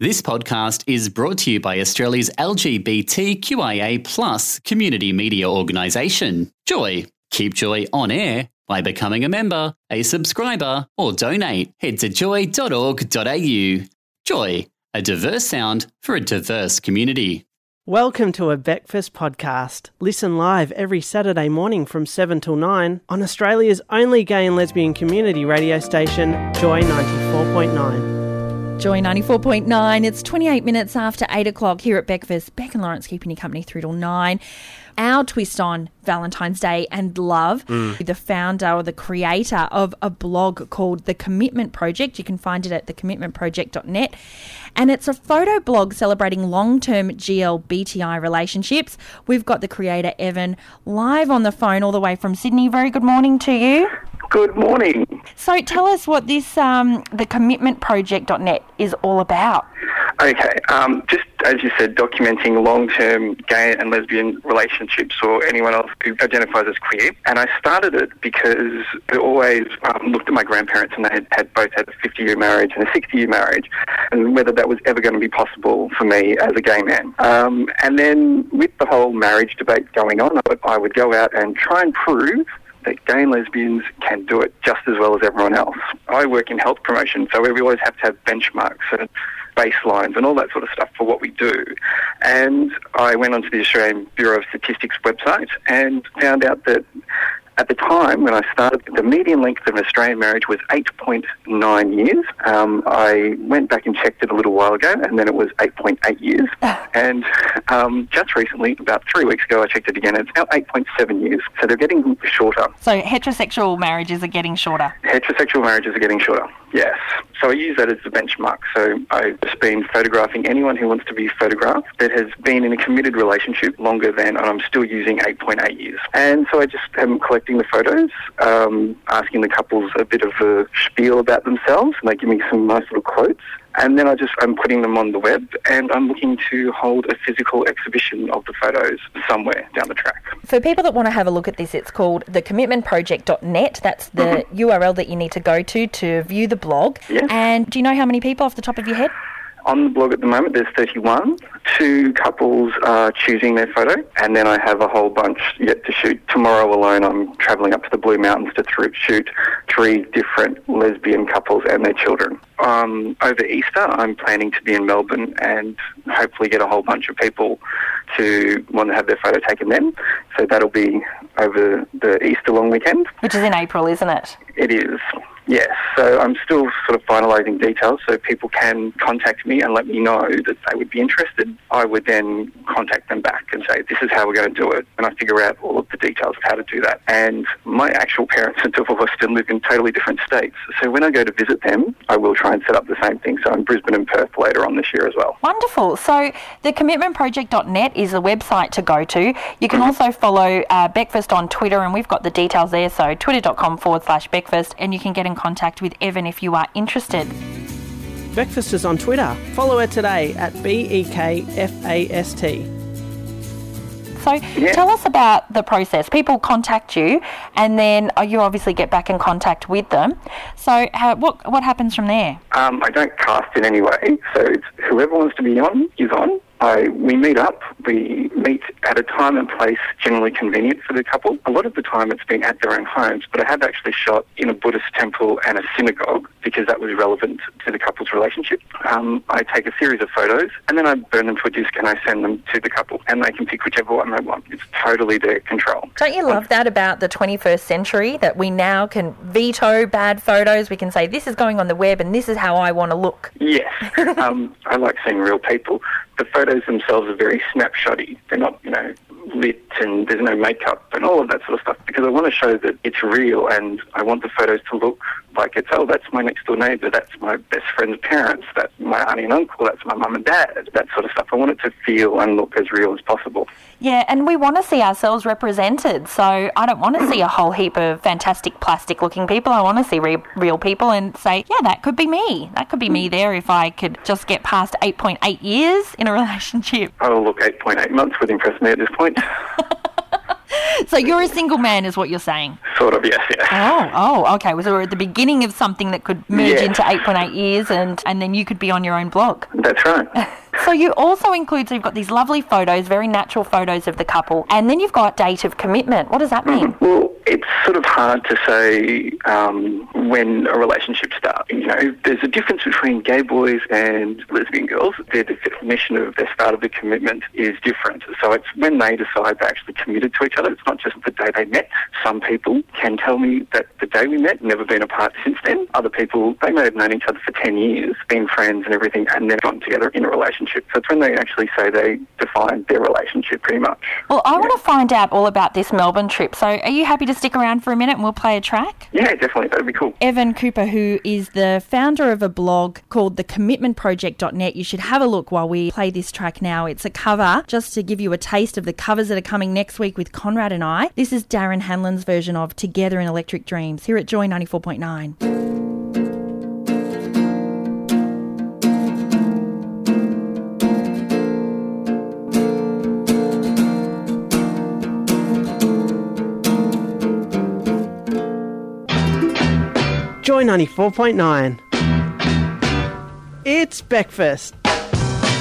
This podcast is brought to you by Australia's LGBTQIA plus community media organisation, Joy. Keep Joy on air by becoming a member, a subscriber, or donate. Head to joy.org.au. Joy, a diverse sound for a diverse community. Welcome to a Bekfast podcast. Listen live every Saturday morning from 7 till 9 on Australia's only gay and lesbian community radio station, Joy 94.9. Joy 94.9. It's 28 minutes after 8 o'clock here at Bekfast. Beck and Lawrence keeping you company through till 9. Our twist on Valentine's Day and love, mm. the founder or the creator of a blog called The Commitment Project. You can find it at thecommitmentproject.net. And it's a photo blog celebrating long term GLBTI relationships. We've got the creator, Evan, live on the phone all the way from Sydney. Very good morning to you. Good morning. So tell us what this, um, the commitmentproject.net is all about. Okay, um, just as you said, documenting long-term gay and lesbian relationships or anyone else who identifies as queer. And I started it because I always um, looked at my grandparents and they had, had both had a 50-year marriage and a 60-year marriage and whether that was ever going to be possible for me as a gay man. Um, and then with the whole marriage debate going on, I would, I would go out and try and prove that gay and lesbians can do it just as well as everyone else. I work in health promotion, so we always have to have benchmarks and baselines and all that sort of stuff for what we do. And I went onto the Australian Bureau of Statistics website and found out that at the time when I started, the median length of an Australian marriage was 8.9 years. Um, I went back and checked it a little while ago, and then it was 8.8 years. and um, just recently, about three weeks ago, I checked it again, and it's now 8.7 years. So they're getting shorter. So heterosexual marriages are getting shorter. Heterosexual marriages are getting shorter, yes. So I use that as the benchmark. So I've just been photographing anyone who wants to be photographed that has been in a committed relationship longer than, and I'm still using 8.8 years. And so I just am collecting the photos, um, asking the couples a bit of a spiel about themselves, and they give me some nice little quotes. And then I just I'm putting them on the web, and I'm looking to hold a physical exhibition of the photos somewhere down the track. For people that want to have a look at this, it's called thecommitmentproject.net. That's the mm-hmm. URL that you need to go to to view the blog. Yes. And do you know how many people off the top of your head? On the blog at the moment, there's 31. Two couples are choosing their photo, and then I have a whole bunch yet to shoot. Tomorrow alone, I'm travelling up to the Blue Mountains to th- shoot three different lesbian couples and their children. Um, over Easter, I'm planning to be in Melbourne and hopefully get a whole bunch of people to want to have their photo taken then. So that'll be over the Easter long weekend. Which is in April, isn't it? It is, yes. So I'm still sort of finalising details so people can contact me and let me know that they would be interested. I would then contact them back and say, this is how we're going to do it. And I figure out all details of how to do that. And my actual parents are divorced and live in totally different states. So when I go to visit them, I will try and set up the same thing. So I'm Brisbane and Perth later on this year as well. Wonderful. So thecommitmentproject.net is a website to go to. You can also follow uh, Bekfast on Twitter, and we've got the details there. So twitter.com forward slash Bekfast, and you can get in contact with Evan if you are interested. Bekfast is on Twitter. Follow her today at E B-E-K-F-A-S-T. So Yeah. tell us about the process. People contact you, and then uh, you obviously get back in contact with them. So how, what what happens from there? Um, I don't cast in any way, so it's whoever wants to be on is on. I, we meet up. We meet at a time and place generally convenient for the couple. A lot of the time it's been at their own homes, but I have actually shot in a Buddhist temple and a synagogue because that was relevant to the couple's relationship. Um, I take a series of photos and then I burn them to a disc and I send them to the couple and they can pick whichever one they want. It's totally their control. Don't you love that about the 21st century that we now can veto bad photos? We can say this is going on the web and this is how I want to look. Yes. um, I like seeing real people. The photos themselves are very snapshotty. They're not, you know, lit and there's no makeup and all of that sort of stuff because I want to show that it's real and I want the photos to look like it's, oh, that's my next door neighbour, that's my best friend's parents, that's my auntie and uncle, that's my mum and dad, that sort of stuff. I want it to feel and look as real as possible. Yeah, and we want to see ourselves represented. So I don't want to see a whole heap of fantastic plastic looking people. I want to see re- real people and say, yeah, that could be me. That could be me there if I could just get past 8.8 years in a relationship. Oh, look, 8.8 months would impress me at this point. so you're a single man, is what you're saying? Sort of, yes, yes. Oh, oh, okay. So we're at the beginning of something that could merge Yeah. into 8.8 years, and and then you could be on your own blog. That's right. So you also include, so you've got these lovely photos, very natural photos of the couple, and then you've got date of commitment. What does that mean? Mm-hmm. Well, it's sort of hard to say um, when a relationship starts. You know, there's a difference between gay boys and lesbian girls. Their definition of their start of the commitment is different. So it's when they decide they're actually committed to each other. It's not just the day they met. Some people can tell me that the day we met, never been apart since then. Other people, they may have known each other for 10 years, been friends and everything, and then gotten together in a relationship. So it's when they actually say they define their relationship pretty much. Well, I want to find out all about this Melbourne trip. So are you happy to stick around for a minute and we'll play a track? Yeah, definitely. That'd be cool. Evan Cooper, who is the founder of a blog called thecommitmentproject.net. You should have a look while we play this track now. It's a cover just to give you a taste of the covers that are coming next week with Conrad and I. This is Darren Hanlon's version of Together in Electric Dreams here at Joy 94.9. 94.9. It's breakfast.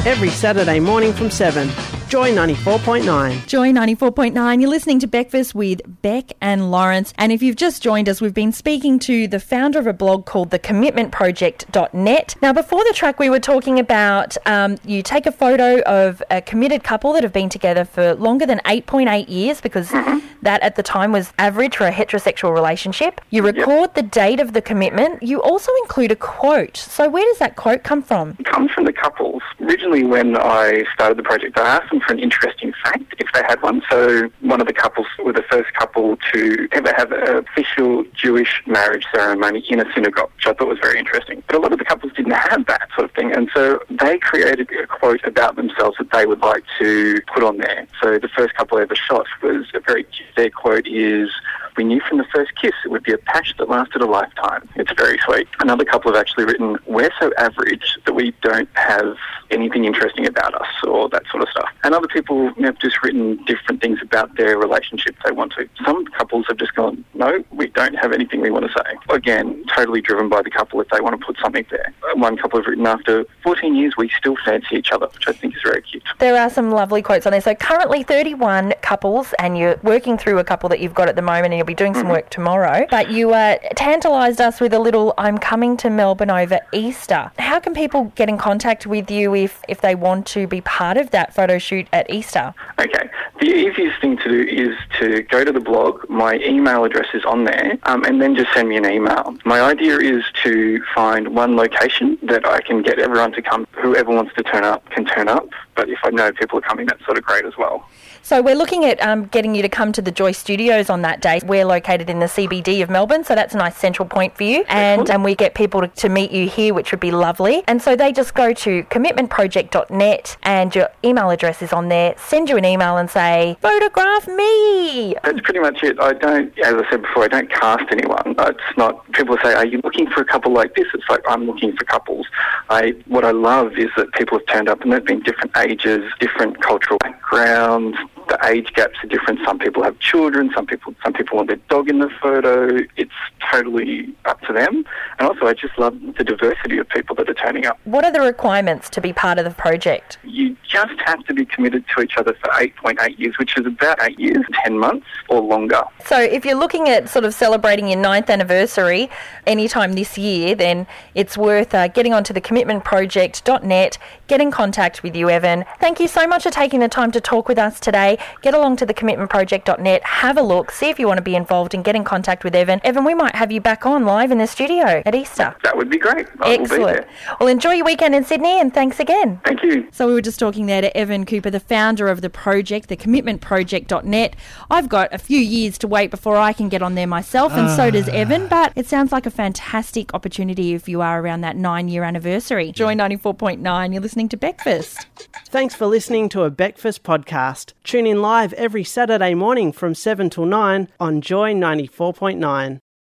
Every Saturday morning from 7. Joy 94.9. Joy 94.9. You're listening to Bekfast with Beck and Lawrence. And if you've just joined us, we've been speaking to the founder of a blog called thecommitmentproject.net. Now, before the track, we were talking about um, you take a photo of a committed couple that have been together for longer than 8.8 years, because that at the time was average for a heterosexual relationship. You record the date of the commitment. You also include a quote. So, where does that quote come from? It comes from the couples. Originally, when I started the project, I asked them for an interesting fact if they had one. So, one of the couples were the first couple to ever have an official Jewish marriage ceremony in a synagogue, which I thought was very interesting. But a lot of the couples didn't have that sort of thing, and so they created a quote about themselves that they would like to put on there. So, the first couple ever shot was a very their quote is. We knew from the first kiss it would be a patch that lasted a lifetime. It's very sweet. Another couple have actually written, We're so average that we don't have anything interesting about us or that sort of stuff. And other people have just written different things about their relationship they want to. Some couples have just gone, No, we don't have anything we want to say. Again, totally driven by the couple if they want to put something there. One couple have written, After 14 years, we still fancy each other, which I think is very cute. There are some lovely quotes on there. So currently 31 couples, and you're working through a couple that you've got at the moment, and you'll be doing some work tomorrow. But you uh, tantalised us with a little "I'm coming to Melbourne over Easter." How can people get in contact with you if if they want to be part of that photo shoot at Easter? Okay. The easiest thing to do is to go to the blog. My email address is on there, um, and then just send me an email. My idea is to find one location that I can get everyone to come. Whoever wants to turn up can turn up, but if I know people are coming, that's sort of great as well. So we're looking at um, getting you to come to the Joy Studios on that day. We're located in the CBD of Melbourne, so that's a nice central point for you. And and we get people to, to meet you here, which would be lovely. And so they just go to commitmentproject.net, and your email address is on there. Send you an email and say, photograph me. That's pretty much it. I don't, as I said before, I don't cast anyone. It's not. People say, "Are you looking for a couple like this?" It's like I'm looking for couples. I what I love is that people have turned up and they've been different ages, different cultural backgrounds. The age gaps are different. Some people have children. Some people, some people want their dog in the photo. It's totally to them. And also, I just love the diversity of people that are turning up. What are the requirements to be part of the project? You just have to be committed to each other for 8.8 years, which is about eight years, 10 months or longer. So if you're looking at sort of celebrating your ninth anniversary anytime this year, then it's worth uh, getting onto the commitmentproject.net, get in contact with you, Evan. Thank you so much for taking the time to talk with us today. Get along to the commitmentproject.net, have a look, see if you want to be involved and get in contact with Evan. Evan, we might have you back on live in the studio at Easter. That would be great. I will be Excellent. there. Well, enjoy your weekend in Sydney and thanks again. Thank you. So we were just talking there to Evan Cooper, the founder of the project, the commitmentproject.net. I've got a few years to wait before I can get on there myself, and so does ah. Evan, but it sounds like a fantastic opportunity if you are around that nine year anniversary. Joy 94.9, you're listening to Bekfast. Thanks for listening to a Bekfast podcast. Tune in live every Saturday morning from 7 till 9 on Joy 94.9.